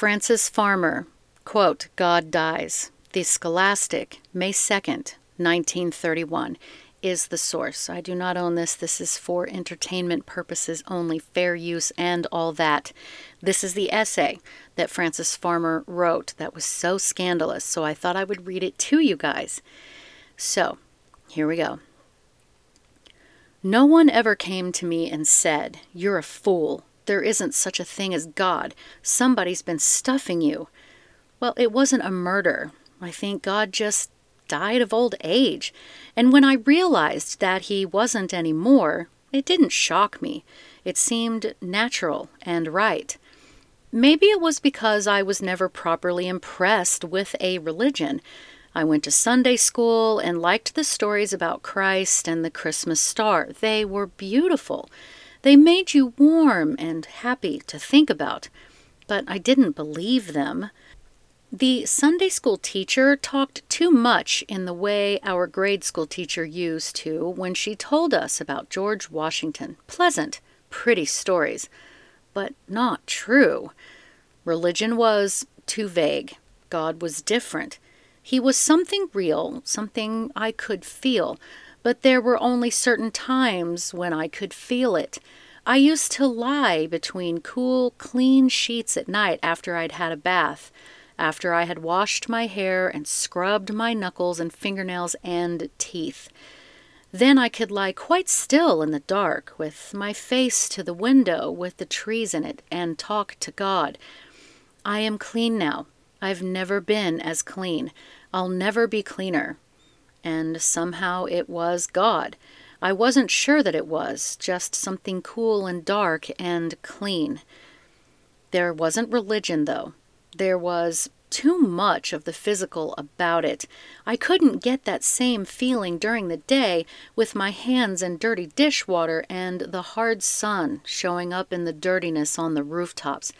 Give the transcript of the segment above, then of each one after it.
Frances Farmer, quote, God Dies, The Scholastic, May 2nd, 1931, is the source. I do not own this. This is for entertainment purposes only, fair use and all that. This is the essay that Frances Farmer wrote that was so scandalous, so I thought I would read it to you guys. So, here we go. No one ever came to me and said, You're a fool. There isn't such a thing as God. Somebody's been stuffing you. Well, it wasn't a murder. I think God just died of old age. And when I realized that he wasn't any more, it didn't shock me. It seemed natural and right. Maybe it was because I was never properly impressed with a religion. I went to Sunday school and liked the stories about Christ and the Christmas star. They were beautiful. They made you warm and happy to think about. But I didn't believe them. The Sunday school teacher talked too much in the way our grade school teacher used to when she told us about George Washington. Pleasant, pretty stories, but not true. Religion was too vague. God was different. He was something real, something I could feel, but there were only certain times when I could feel it. I used to lie between cool, clean sheets at night after I'd had a bath after I had washed my hair and scrubbed my knuckles and fingernails and teeth. Then I could lie quite still in the dark, with my face to the window with the trees in it, and talk to God. I am clean now. I've never been as clean. I'll never be cleaner. And somehow it was God. I wasn't sure that it was, just something cool and dark and clean. There wasn't religion, though. There was too much of the physical about it. I couldn't get that same feeling during the day with my hands in dirty dishwater and the hard sun showing up in the dirtiness on the rooftops.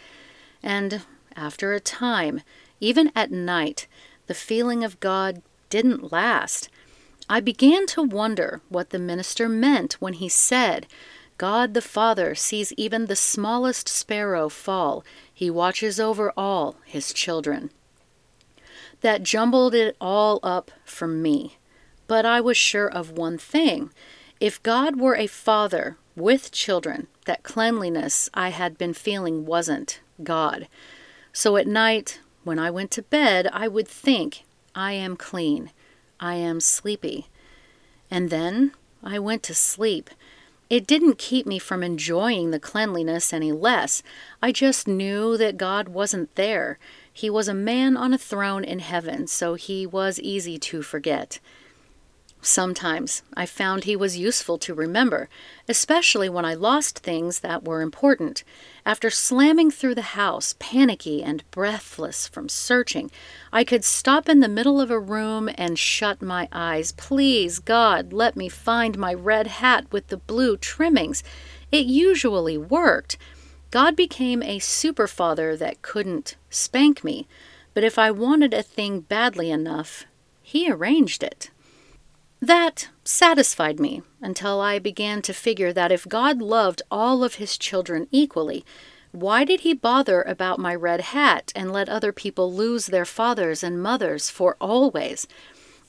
And after a time, even at night, the feeling of God didn't last. I began to wonder what the minister meant when he said, God the Father sees even the smallest sparrow fall. He watches over all his children. That jumbled it all up for me. But I was sure of one thing. If God were a father with children, that cleanliness I had been feeling wasn't God. So at night, when I went to bed, I would think, I am clean. I am sleepy. And then I went to sleep it didn't keep me from enjoying the cleanliness any less. I just knew that God wasn't there. He was a man on a throne in heaven, so he was easy to forget. Sometimes I found he was useful to remember, especially when I lost things that were important. After slamming through the house, panicky and breathless from searching, I could stop in the middle of a room and shut my eyes. Please, God, let me find my red hat with the blue trimmings. It usually worked. God became a super father that couldn't spank me, but if I wanted a thing badly enough, he arranged it. That satisfied me until I began to figure that if God loved all of his children equally, why did he bother about my red hat and let other people lose their fathers and mothers for always?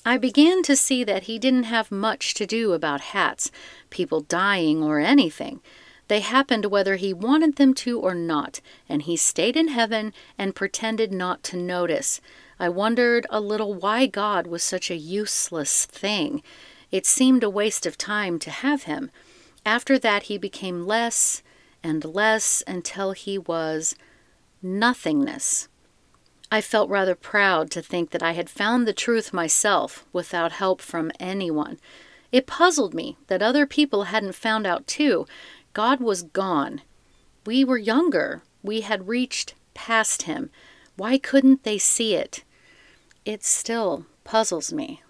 I began to see that he didn't have much to do about hats, people dying, or anything. They happened whether he wanted them to or not, and he stayed in heaven and pretended not to notice. I wondered a little why God was such a useless thing. It seemed a waste of time to have him. After that, he became less and less until he was nothingness. I felt rather proud to think that I had found the truth myself without help from anyone. It puzzled me that other people hadn't found out too. God was gone. We were younger. We had reached past him. Why couldn't they see it? It still puzzles me.